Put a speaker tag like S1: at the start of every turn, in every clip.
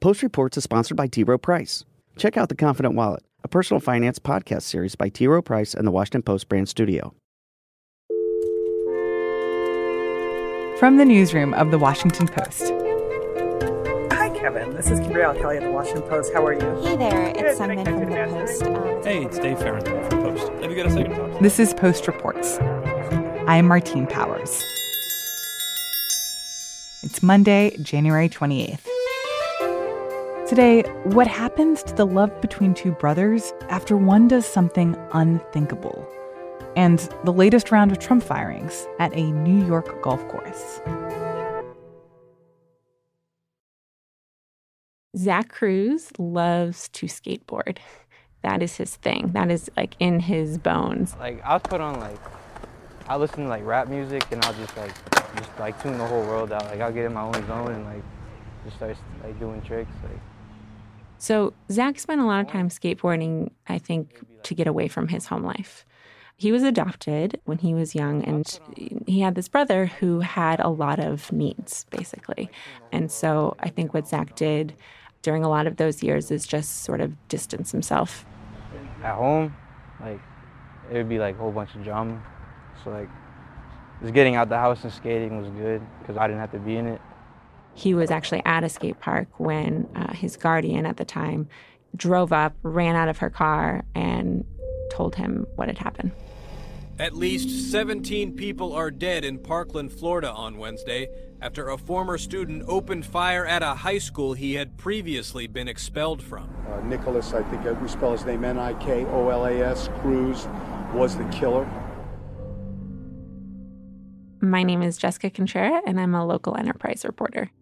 S1: Post Reports is sponsored by T. Rowe Price. Check out The Confident Wallet, a personal finance podcast series by T. Rowe Price and the Washington Post brand studio.
S2: From the newsroom of the Washington Post.
S3: Hi, Kevin. This is Gabrielle Kelly at the Washington Post. How are you?
S4: Hey there, it's Simon from the Post. Um,
S5: hey, it's Dave Fahrenthold from the Post. Have you got a second to talk?
S2: This is Post Reports. I am Martine Powers. It's Monday, January 28th. Today, what happens to the love between two brothers after one does something unthinkable? And the latest round of Trump firings at a New York golf course.
S6: Zach Cruz loves to skateboard. That is his thing. That is like in his bones.
S7: Like I'll put on like I listen to like rap music and I'll just like just like tune the whole world out. Like I'll get in my own zone and like just start like doing tricks. Like
S6: so Zach spent a lot of time skateboarding, I think, to get away from his home life. He was adopted when he was young, and he had this brother who had a lot of needs, basically. And so I think what Zach did during a lot of those years is just sort of distance himself.
S7: At home, like, it would be like a whole bunch of drama. So, like, just getting out the house and skating was good because I didn't have to be in it
S6: he was actually at a skate park when uh, his guardian at the time drove up, ran out of her car, and told him what had happened.
S8: At least 17 people are dead in Parkland, Florida on Wednesday after a former student opened fire at a high school he had previously been expelled from.
S9: Uh, Nicholas, I think we spell his name N I K O L A S, Cruz, was the killer.
S6: My name is Jessica Contrera, and I'm a local enterprise reporter.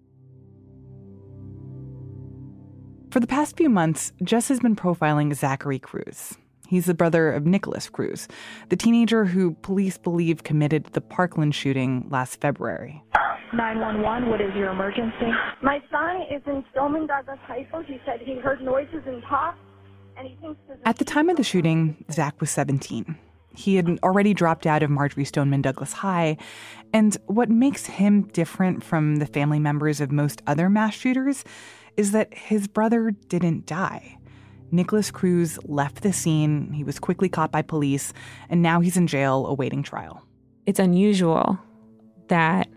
S2: For the past few months, Jess has been profiling Zachary Cruz. He's the brother of Nicholas Cruz, the teenager who police believe committed the Parkland shooting last February.
S10: 911, what is your emergency?
S11: My son is in Stoneman Douglas High School. He said he heard noises and talk, and he thinks.
S2: At the time of the shooting, Zach was 17. He had already dropped out of Marjory Stoneman Douglas High. And what makes him different from the family members of most other mass shooters is that his brother didn't die. Nicholas Cruz left the scene, he was quickly caught by police, and now he's in jail awaiting trial.
S6: It's unusual that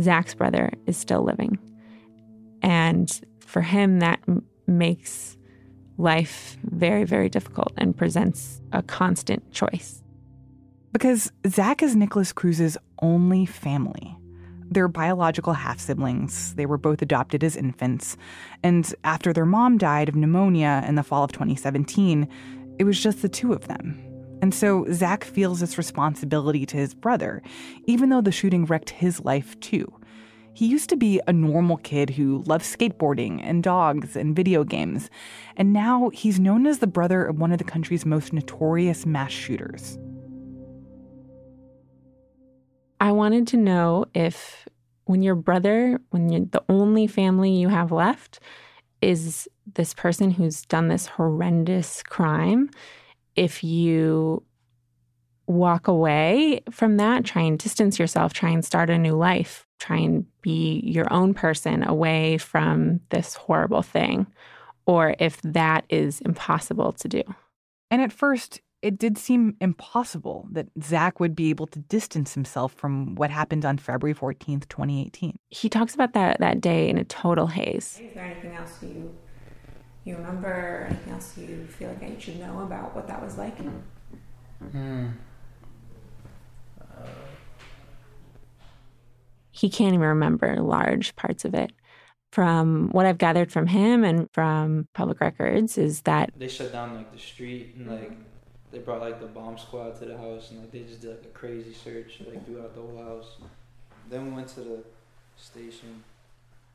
S6: Zach's brother is still living. And for him, that m- makes life very, very difficult and presents a constant choice.
S2: Because Zach is Nicholas Cruz's only family. They're biological half siblings. They were both adopted as infants. And after their mom died of pneumonia in the fall of 2017, it was just the two of them. And so Zach feels this responsibility to his brother, even though the shooting wrecked his life too. He used to be a normal kid who loved skateboarding and dogs and video games, and now he's known as the brother of one of the country's most notorious mass shooters.
S6: I wanted to know if when your brother, when you're the only family you have left is this person who's done this horrendous crime, if you walk away from that, try and distance yourself, try and start a new life, try and be your own person away from this horrible thing, or if that is impossible to do.
S2: And at first, it did seem impossible that Zach would be able to distance himself from what happened on February 14th, 2018.
S6: He talks about that, that day in a total haze. Is there anything else you, you remember, anything else you feel like I should know about what that was like? Hmm. Uh... He can't even remember large parts of it. From what I've gathered from him and from public records, is that
S12: they shut down like the street and like they brought like the bomb squad to the house and like they just did like a crazy search like throughout the whole house. Then we went to the station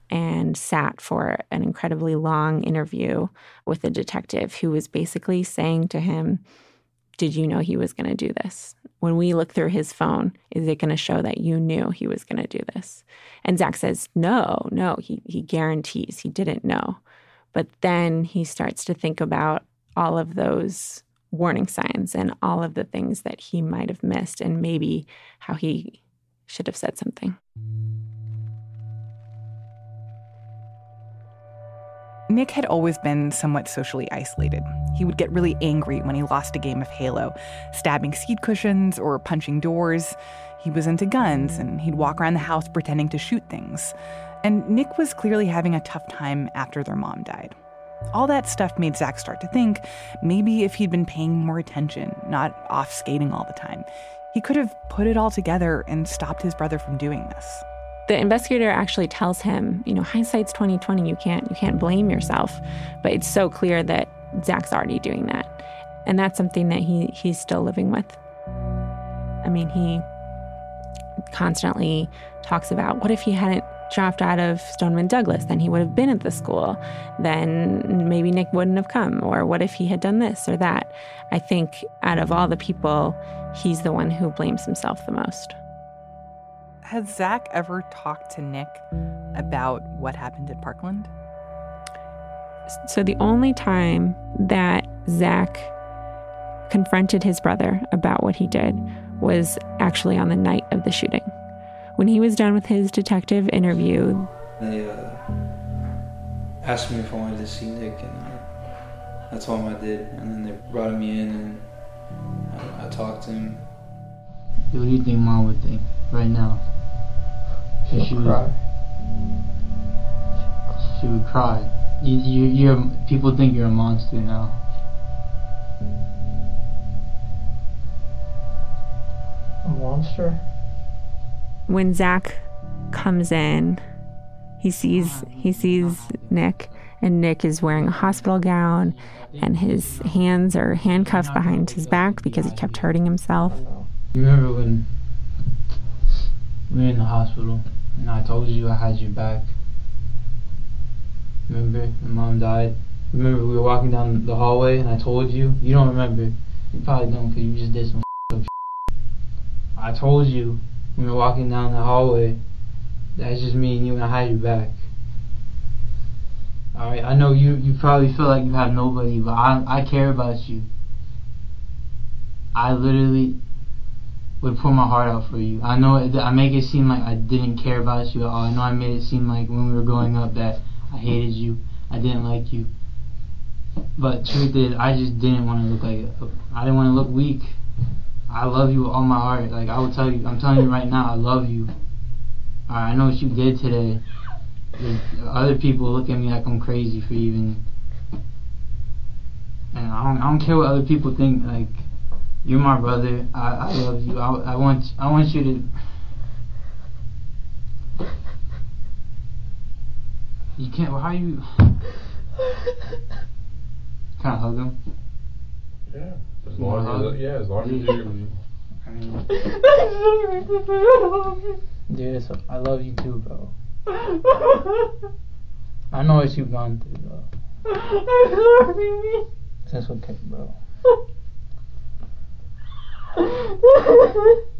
S6: and sat for an incredibly long interview with a detective who was basically saying to him, Did you know he was going to do this? When we look through his phone, is it going to show that you knew he was going to do this? And Zach says, No, no, he, he guarantees he didn't know. But then he starts to think about all of those warning signs and all of the things that he might have missed and maybe how he should have said something.
S2: Nick had always been somewhat socially isolated. He would get really angry when he lost a game of Halo, stabbing seat cushions or punching doors. He was into guns and he'd walk around the house pretending to shoot things. And Nick was clearly having a tough time after their mom died. All that stuff made Zach start to think maybe if he'd been paying more attention, not off skating all the time, he could have put it all together and stopped his brother from doing this.
S6: The investigator actually tells him, you know, hindsight's 2020, you can't you can't blame yourself. But it's so clear that Zach's already doing that. And that's something that he he's still living with. I mean, he constantly talks about what if he hadn't dropped out of Stoneman Douglas, then he would have been at the school. Then maybe Nick wouldn't have come. Or what if he had done this or that? I think out of all the people, he's the one who blames himself the most.
S2: Has Zach ever talked to Nick about what happened at Parkland?
S6: So the only time that Zach confronted his brother about what he did was actually on the night of the shooting. When he was done with his detective interview,
S12: they uh, asked me if I wanted to see Nick, and I, I told him I did. And then they brought me in, and I, I talked to him.
S13: What do you think mom would think right now?
S12: She'll
S13: she
S12: cry.
S13: Would, she would cry. You, you, you're people think you're a monster now.
S3: A monster?
S6: When Zach comes in, he sees he sees Nick, and Nick is wearing a hospital gown, and his hands are handcuffed behind his back because he kept hurting himself.
S13: You remember when we were in the hospital, and I told you I had your back. Remember, when mom died. Remember, we were walking down the hallway, and I told you. You don't remember. You probably don't, cause you just did some. I told you when were walking down the hallway, that's just me and you, and I hide your back. Alright, I know you, you probably feel like you have nobody, but I, I care about you. I literally would pour my heart out for you. I know it, I make it seem like I didn't care about you at all. I know I made it seem like when we were growing up that I hated you, I didn't like you. But truth is, I just didn't want to look like I didn't want to look weak. I love you with all my heart. Like I will tell you, I'm telling you right now, I love you. I know what you did today. Other people look at me like I'm crazy for even. And I don't, I don't care what other people think. Like you're my brother. I, I love you. I, I want I want you to. You can't. Well, how you? Can I hug him?
S14: Yeah. As long as, uh-huh. yeah, as long as you. I mean,
S13: dude, so I love you too, bro. I know what you've gone through, bro. I'm sorry. That's okay, bro.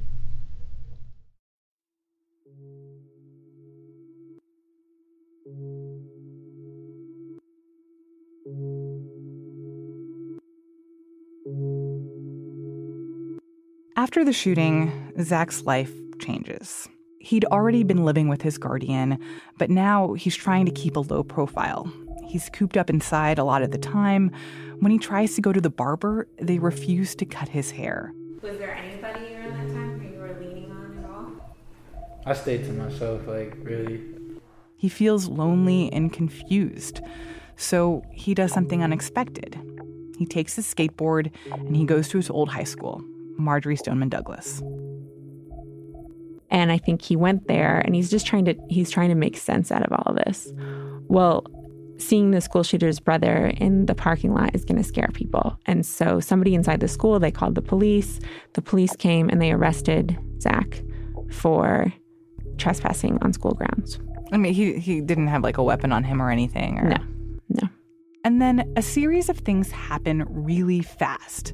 S2: After the shooting, Zach's life changes. He'd already been living with his guardian, but now he's trying to keep a low profile. He's cooped up inside a lot of the time. When he tries to go to the barber, they refuse to cut his hair.
S6: Was there anybody around that time who you were leaning on at all?
S13: I stayed to myself, like, really.
S2: He feels lonely and confused, so he does something unexpected. He takes his skateboard and he goes to his old high school, Marjory Stoneman Douglas.
S6: And I think he went there and he's just trying to he's trying to make sense out of all of this. Well, seeing the school shooter's brother in the parking lot is going to scare people. And so somebody inside the school, they called the police. The police came and they arrested Zach for trespassing on school grounds.
S2: I mean, he he didn't have like a weapon on him or anything. Or...
S6: No, no.
S2: And then a series of things happen really fast.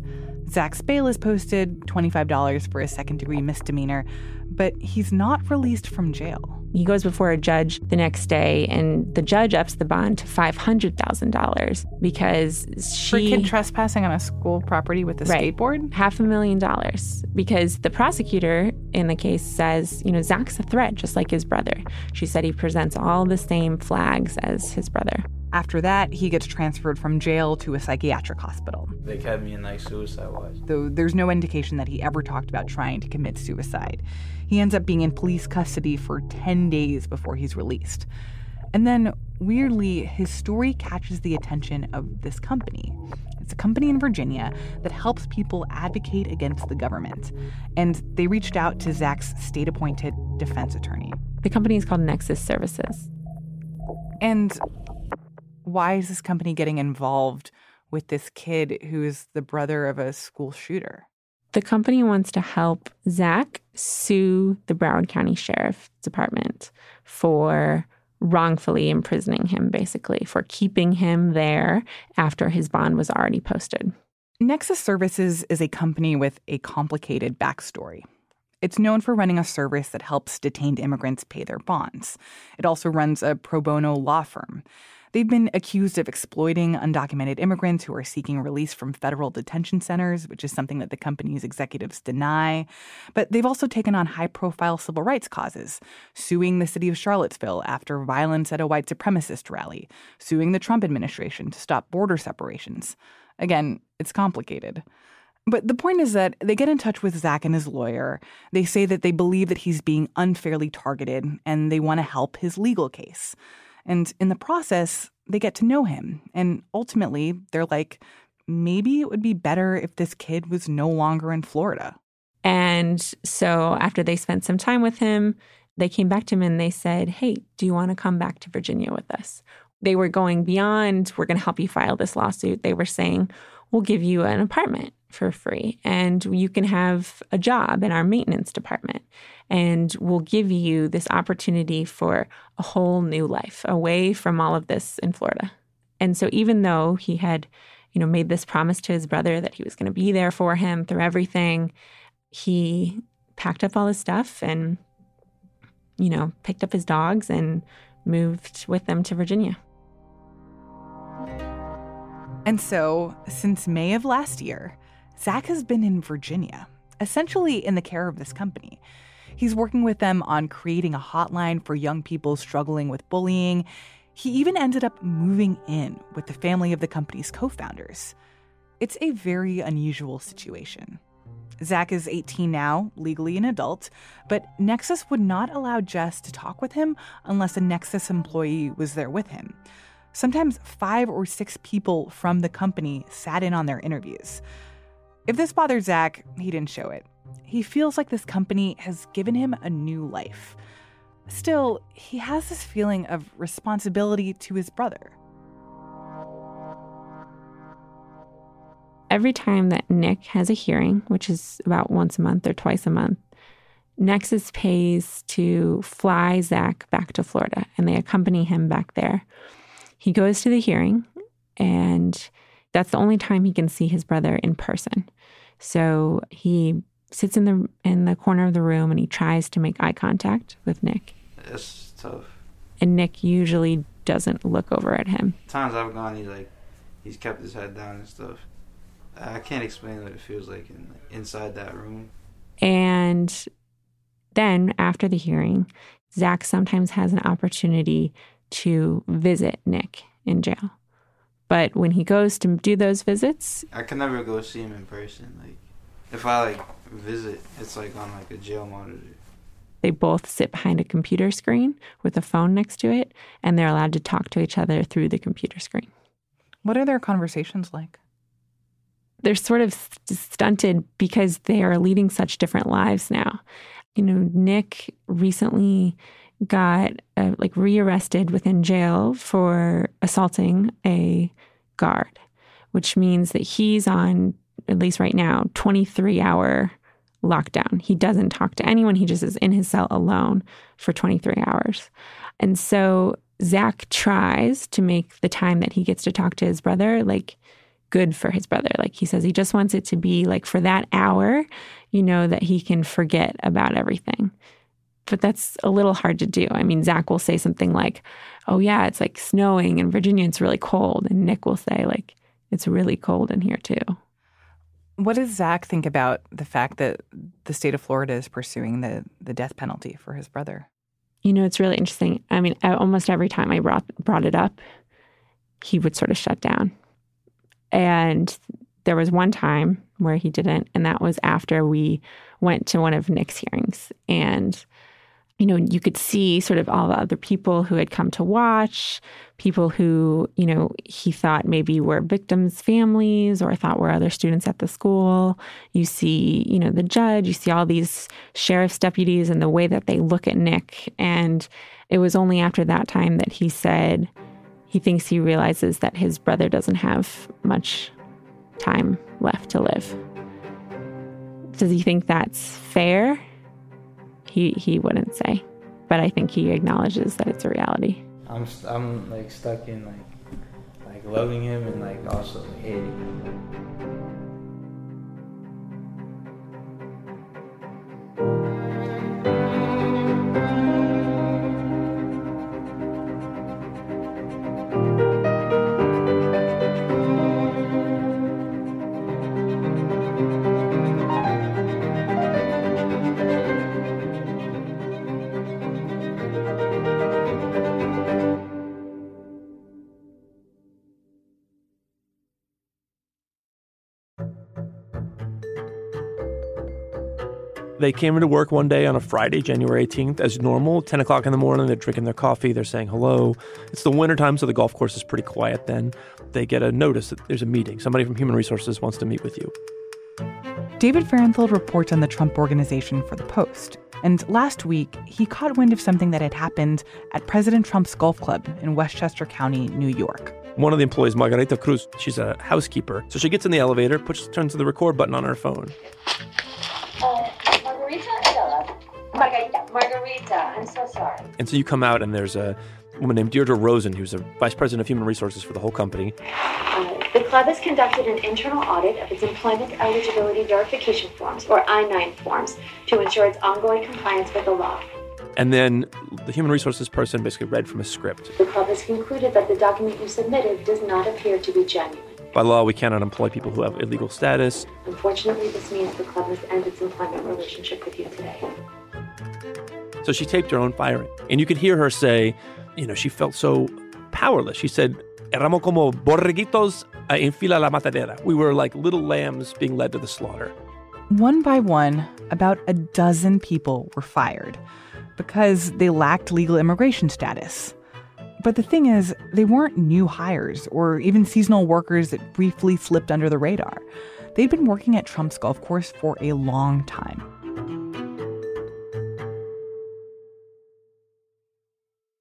S2: Zach's bail is posted, $25 for a second degree misdemeanor, but he's not released from jail.
S6: He goes before a judge the next day, and the judge ups the bond to $500,000 because she.
S2: For kid trespassing on a school property with a
S6: right,
S2: skateboard?
S6: Half a million dollars. Because the prosecutor in the case says, you know, Zach's a threat, just like his brother. She said he presents all the same flags as his brother.
S2: After that, he gets transferred from jail to a psychiatric hospital.
S12: They kept me in like suicide watch.
S2: Though there's no indication that he ever talked about trying to commit suicide. He ends up being in police custody for 10 days before he's released. And then, weirdly, his story catches the attention of this company. It's a company in Virginia that helps people advocate against the government. And they reached out to Zach's state appointed defense attorney.
S6: The company is called Nexus Services.
S2: And why is this company getting involved with this kid who is the brother of a school shooter?
S6: The company wants to help Zach sue the Broward County Sheriff's Department for wrongfully imprisoning him, basically, for keeping him there after his bond was already posted.
S2: Nexus Services is a company with a complicated backstory. It's known for running a service that helps detained immigrants pay their bonds. It also runs a pro bono law firm. They've been accused of exploiting undocumented immigrants who are seeking release from federal detention centers, which is something that the company's executives deny. But they've also taken on high profile civil rights causes, suing the city of Charlottesville after violence at a white supremacist rally, suing the Trump administration to stop border separations. Again, it's complicated. But the point is that they get in touch with Zach and his lawyer. They say that they believe that he's being unfairly targeted and they want to help his legal case. And in the process, they get to know him. And ultimately, they're like, maybe it would be better if this kid was no longer in Florida.
S6: And so after they spent some time with him, they came back to him and they said, Hey, do you want to come back to Virginia with us? They were going beyond, we're going to help you file this lawsuit. They were saying, We'll give you an apartment for free and you can have a job in our maintenance department and we'll give you this opportunity for a whole new life away from all of this in Florida. And so even though he had, you know, made this promise to his brother that he was going to be there for him through everything, he packed up all his stuff and you know, picked up his dogs and moved with them to Virginia.
S2: And so, since May of last year, Zach has been in Virginia, essentially in the care of this company. He's working with them on creating a hotline for young people struggling with bullying. He even ended up moving in with the family of the company's co founders. It's a very unusual situation. Zach is 18 now, legally an adult, but Nexus would not allow Jess to talk with him unless a Nexus employee was there with him. Sometimes five or six people from the company sat in on their interviews. If this bothered Zach, he didn't show it. He feels like this company has given him a new life. Still, he has this feeling of responsibility to his brother.
S6: Every time that Nick has a hearing, which is about once a month or twice a month, Nexus pays to fly Zach back to Florida and they accompany him back there. He goes to the hearing, and that's the only time he can see his brother in person. So he sits in the in the corner of the room and he tries to make eye contact with Nick.
S12: It's tough.
S6: And Nick usually doesn't look over at him.
S12: Times I've gone, he's like, he's kept his head down and stuff. I can't explain what it feels like in, inside that room.
S6: And then after the hearing, Zach sometimes has an opportunity to visit Nick in jail. But when he goes to do those visits,
S12: I can never go see him in person. Like if I like visit, it's like on like a jail monitor.
S6: They both sit behind a computer screen with a phone next to it, and they're allowed to talk to each other through the computer screen.
S2: What are their conversations like?
S6: They're sort of stunted because they are leading such different lives now. You know, Nick recently got uh, like rearrested within jail for assaulting a guard, which means that he's on at least right now 23 hour lockdown. He doesn't talk to anyone. He just is in his cell alone for 23 hours. And so Zach tries to make the time that he gets to talk to his brother like good for his brother. Like he says, he just wants it to be like for that hour, you know, that he can forget about everything. But that's a little hard to do. I mean, Zach will say something like, Oh, yeah, it's like snowing in Virginia, it's really cold. And Nick will say, like, it's really cold in here too.
S2: What does Zach think about the fact that the state of Florida is pursuing the, the death penalty for his brother?
S6: You know, it's really interesting. I mean, almost every time I brought brought it up, he would sort of shut down. And there was one time where he didn't, and that was after we went to one of Nick's hearings. And you know, you could see sort of all the other people who had come to watch, people who, you know, he thought maybe were victims' families or thought were other students at the school. You see, you know, the judge, you see all these sheriff's deputies and the way that they look at Nick. And it was only after that time that he said he thinks he realizes that his brother doesn't have much time left to live. Does he think that's fair? He he wouldn't say, but I think he acknowledges that it's a reality.
S12: I'm I'm like stuck in like like loving him and like also hating him.
S5: They came into work one day on a Friday, January 18th, as normal, 10 o'clock in the morning. They're drinking their coffee. They're saying hello. It's the wintertime, so the golf course is pretty quiet then. They get a notice that there's a meeting. Somebody from Human Resources wants to meet with you.
S2: David Fahrenthold reports on the Trump Organization for The Post. And last week, he caught wind of something that had happened at President Trump's golf club in Westchester County, New York.
S5: One of the employees, Margarita Cruz, she's a housekeeper. So she gets in the elevator, puts, turns to the record button on her phone.
S15: Margarita. Margarita. I'm so sorry.
S5: And so you come out, and there's a woman named Deirdre Rosen, who's a vice president of human resources for the whole company.
S15: Uh, the club has conducted an internal audit of its employment eligibility verification forms, or I 9 forms, to ensure its ongoing compliance with the law.
S5: And then the human resources person basically read from a script.
S15: The club has concluded that the document you submitted does not appear to be genuine.
S5: By law, we cannot employ people who have illegal status.
S15: Unfortunately, this means the club must end its employment relationship with you today.
S5: So she taped her own firing. And you could hear her say, you know, she felt so powerless. She said, Éramos como borreguitos ah, en fila la matadera. We were like little lambs being led to the slaughter.
S2: One by one, about a dozen people were fired because they lacked legal immigration status. But the thing is, they weren't new hires or even seasonal workers that briefly slipped under the radar. They'd been working at Trump's golf course for a long time.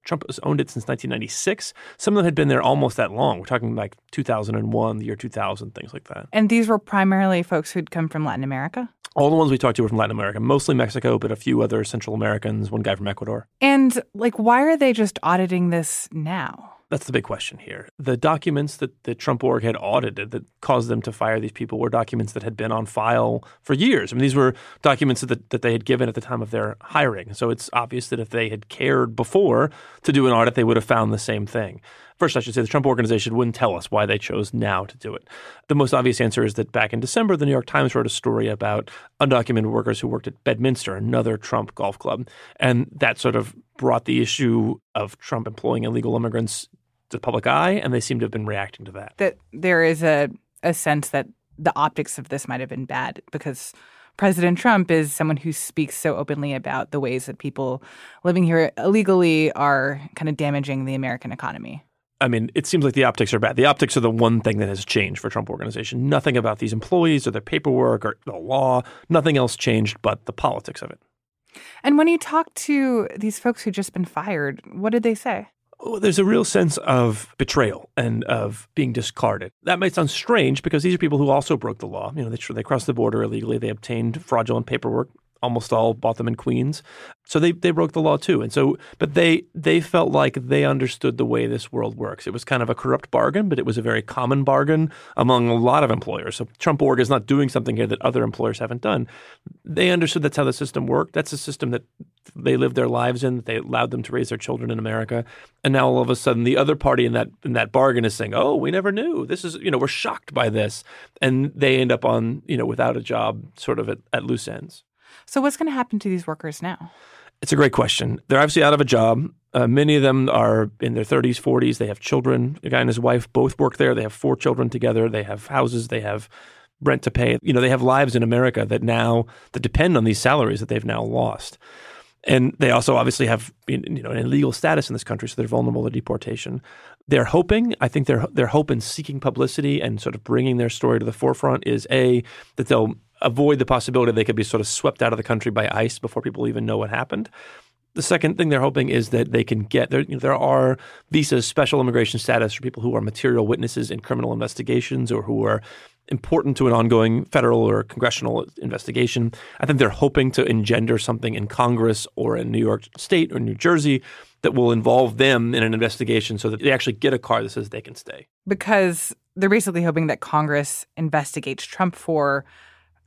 S5: Trump has owned it since 1996. Some of them had been there almost that long. We're talking like 2001, the year 2000, things like that.
S2: And these were primarily folks who'd come from Latin America?
S5: All the ones we talked to were from Latin America, mostly Mexico, but a few other Central Americans, one guy from Ecuador.
S2: And like, why are they just auditing this now?
S5: That's the big question here. The documents that the Trump org had audited that caused them to fire these people were documents that had been on file for years. I mean, these were documents that, that they had given at the time of their hiring. So it's obvious that if they had cared before to do an audit, they would have found the same thing. First, I should say the Trump organization wouldn't tell us why they chose now to do it. The most obvious answer is that back in December, the New York Times wrote a story about undocumented workers who worked at Bedminster, another Trump golf club. And that sort of brought the issue of Trump employing illegal immigrants the public eye, and they seem to have been reacting to that.
S2: That there is a, a sense that the optics of this might have been bad because President Trump is someone who speaks so openly about the ways that people living here illegally are kind of damaging the American economy.
S5: I mean, it seems like the optics are bad. The optics are the one thing that has changed for Trump organization. Nothing about these employees or their paperwork or the law, nothing else changed but the politics of it.
S2: And when you talk to these folks who've just been fired, what did they say?
S5: There's a real sense of betrayal and of being discarded. That might sound strange because these are people who also broke the law. You know, they, they crossed the border illegally. They obtained fraudulent paperwork almost all bought them in Queens. So they, they broke the law too. And so, but they they felt like they understood the way this world works. It was kind of a corrupt bargain, but it was a very common bargain among a lot of employers. So Trump Org is not doing something here that other employers haven't done. They understood that's how the system worked. That's a system that they lived their lives in. That they allowed them to raise their children in America. And now all of a sudden, the other party in that in that bargain is saying, "Oh, we never knew. This is you know we're shocked by this," and they end up on you know without a job, sort of at, at loose ends.
S2: So what's going to happen to these workers now?
S5: It's a great question. They're obviously out of a job. Uh, many of them are in their 30s, 40s. They have children. The guy and his wife both work there. They have four children together. They have houses. They have rent to pay. You know, they have lives in America that now that depend on these salaries that they've now lost. And they also obviously have you know an illegal status in this country, so they're vulnerable to deportation. They're hoping, I think their their hope in seeking publicity and sort of bringing their story to the forefront is a that they'll avoid the possibility they could be sort of swept out of the country by ICE before people even know what happened. The second thing they're hoping is that they can get there. You know, there are visas, special immigration status for people who are material witnesses in criminal investigations or who are important to an ongoing federal or congressional investigation. I think they're hoping to engender something in Congress or in New York State or New Jersey that will involve them in an investigation so that they actually get a card that says they can stay.
S2: Because they're basically hoping that Congress investigates Trump for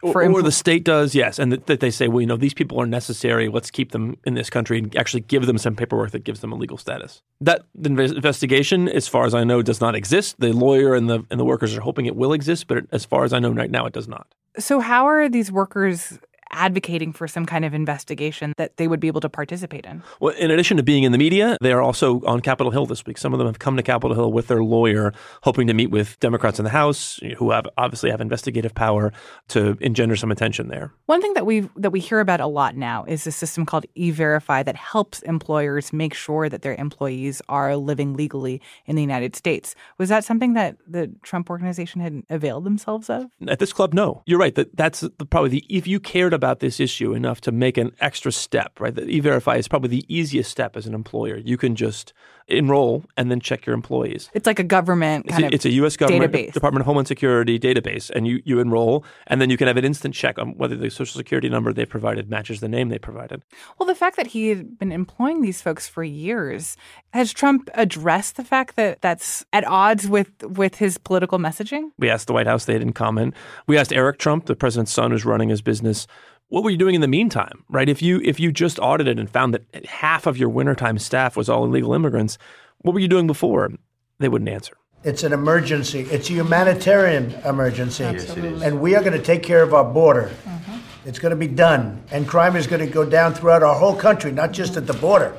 S5: or, or, the state does, yes, and that, that, they say, well, you know, these people are necessary. Let's keep them in this country and actually give them some paperwork that gives them a legal status. That investigation, as far as I know, does not exist. The lawyer and the and the workers are hoping it will exist, but as far as I know right now, it does not.
S2: So, how are these workers advocating for some kind of investigation that they would be able to participate in.
S5: Well, in addition to being in the media, they are also on Capitol Hill this week. Some of them have come to Capitol Hill with their lawyer, hoping to meet with Democrats in the House who have obviously have investigative power to engender some attention there.
S2: One thing that we that we hear about a lot now is a system called E-Verify that helps employers make sure that their employees are living legally in the United States. Was that something that the Trump organization had availed themselves of?
S5: At this club, no. You're right. That that's probably the if you cared about this issue enough to make an extra step, right? The E-Verify is probably the easiest step as an employer. You can just enroll and then check your employees.
S2: It's like a government
S5: kind
S2: it's a,
S5: of It's a U.S. government
S2: database.
S5: Department of Homeland Security database, and you, you enroll, and then you can have an instant check on whether the Social Security number they provided matches the name they provided.
S2: Well, the fact that he had been employing these folks for years, has Trump addressed the fact that that's at odds with, with his political messaging?
S5: We asked the White House, they didn't comment. We asked Eric Trump, the president's son who's running his business, what were you doing in the meantime, right? If you if you just audited and found that half of your wintertime staff was all illegal immigrants, what were you doing before? They wouldn't answer.
S16: It's an emergency. It's a humanitarian emergency.
S5: Absolutely.
S16: And we are going to take care of our border. Mm-hmm. It's going to be done. And crime is going to go down throughout our whole country, not just at the border.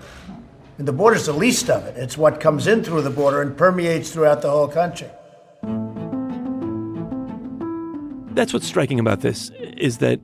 S16: And the border is the least of it. It's what comes in through the border and permeates throughout the whole country.
S5: That's what's striking about this is that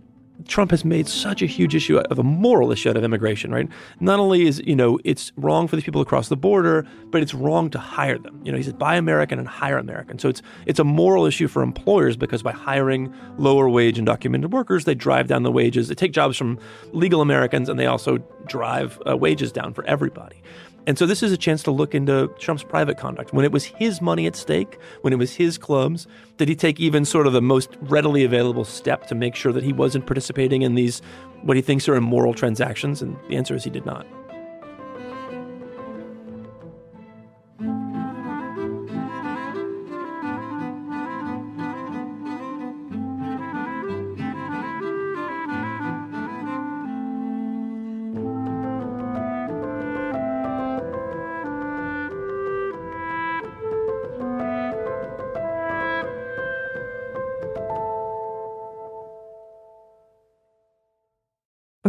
S5: Trump has made such a huge issue of a moral issue out of immigration, right? Not only is, you know, it's wrong for these people across the border, but it's wrong to hire them. You know, he says buy American and hire American. So it's it's a moral issue for employers because by hiring lower wage and documented workers, they drive down the wages. They take jobs from legal Americans and they also drive uh, wages down for everybody. And so this is a chance to look into Trump's private conduct. When it was his money at stake, when it was his clubs, did he take even sort of the most readily available step to make sure that he wasn't participating in these, what he thinks are immoral transactions? And the answer is he did not.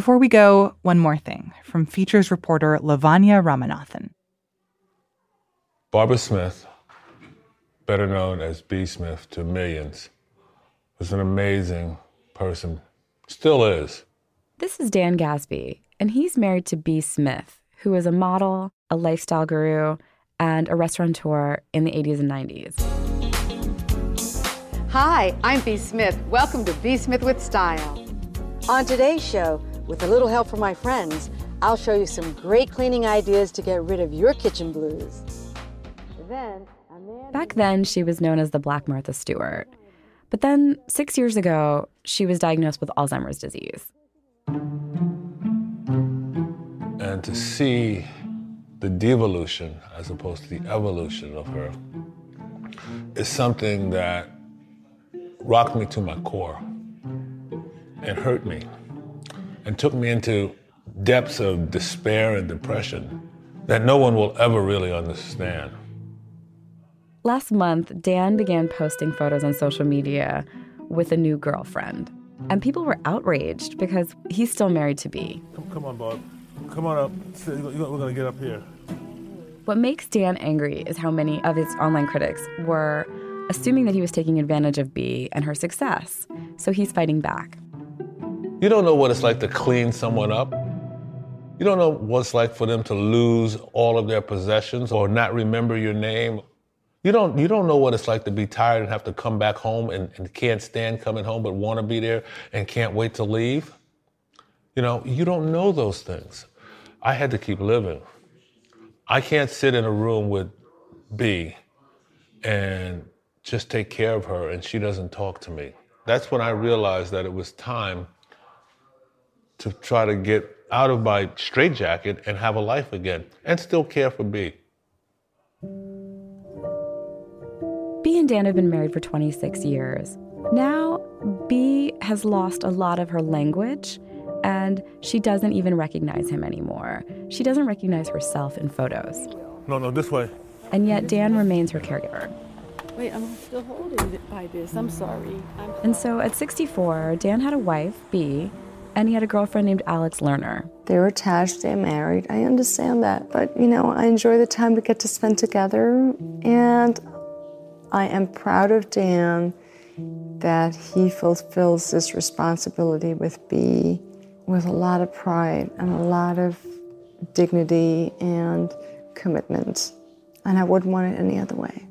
S2: Before we go, one more thing from features reporter Lavanya Ramanathan.
S14: Barbara Smith, better known as B. Smith to millions, was an amazing person. Still is.
S17: This is Dan Gasby, and he's married to B. Smith, who is a model, a lifestyle guru, and a restaurateur in the 80s and 90s.
S18: Hi, I'm B. Smith. Welcome to B. Smith with Style. On today's show, with a little help from my friends, I'll show you some great cleaning ideas to get rid of your kitchen blues.
S17: Then, Back then, she was known as the Black Martha Stewart. But then, six years ago, she was diagnosed with Alzheimer's disease.
S14: And to see the devolution as opposed to the evolution of her is something that rocked me to my core and hurt me and took me into depths of despair and depression that no one will ever really understand.
S17: Last month, Dan began posting photos on social media with a new girlfriend. And people were outraged because he's still married to B.
S19: Come, come on, Bob. Come on up. We're going to get up here.
S17: What makes Dan angry is how many of his online critics were assuming that he was taking advantage of B and her success. So he's fighting back.
S14: You don't know what it's like to clean someone up. You don't know what it's like for them to lose all of their possessions or not remember your name. You don't, you don't know what it's like to be tired and have to come back home and, and can't stand coming home but want to be there and can't wait to leave. You know, you don't know those things. I had to keep living. I can't sit in a room with B and just take care of her and she doesn't talk to me. That's when I realized that it was time to try to get out of my straitjacket and have a life again and still care for Bea.
S17: Bea and Dan have been married for 26 years. Now, Bea has lost a lot of her language and she doesn't even recognize him anymore. She doesn't recognize herself in photos.
S19: No, no, this way.
S17: And yet, Dan remains her caregiver.
S20: Wait, I'm still holding it by this. I'm sorry. I'm
S17: And so at 64, Dan had a wife, Bea, and he had a girlfriend named Alex Lerner.
S21: They were attached, they're married. I understand that. But, you know, I enjoy the time we get to spend together. And I am proud of Dan that he fulfills this responsibility with B with a lot of pride and a lot of dignity and commitment. And I wouldn't want it any other way.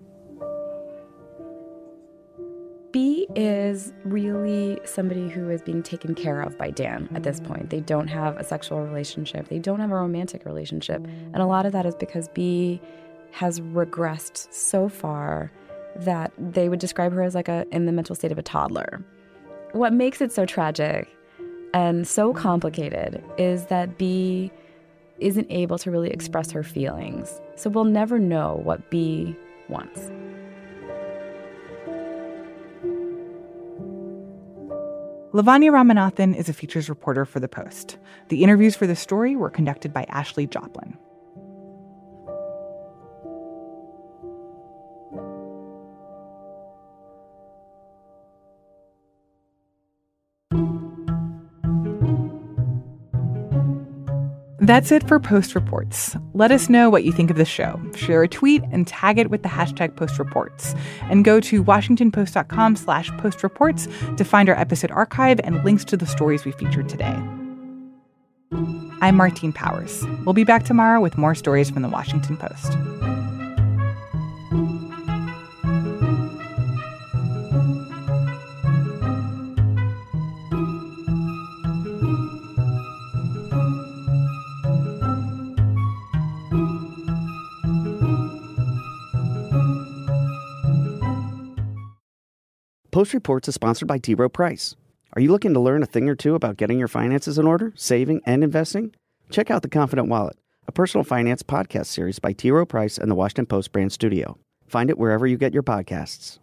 S17: Bea is really somebody who is being taken care of by Dan at this point. They don't have a sexual relationship, they don't have a romantic relationship. And a lot of that is because B has regressed so far that they would describe her as like a in the mental state of a toddler. What makes it so tragic and so complicated is that B isn't able to really express her feelings. So we'll never know what B wants.
S2: Lavanya Ramanathan is a features reporter for The Post. The interviews for the story were conducted by Ashley Joplin. That's it for Post Reports. Let us know what you think of the show. Share a tweet and tag it with the hashtag Post Reports. And go to washingtonpost.com slash postreports to find our episode archive and links to the stories we featured today. I'm Martine Powers. We'll be back tomorrow with more stories from the Washington Post.
S1: Post Reports is sponsored by T. Rowe Price. Are you looking to learn a thing or two about getting your finances in order, saving, and investing? Check out The Confident Wallet, a personal finance podcast series by T. Rowe Price and the Washington Post brand studio. Find it wherever you get your podcasts.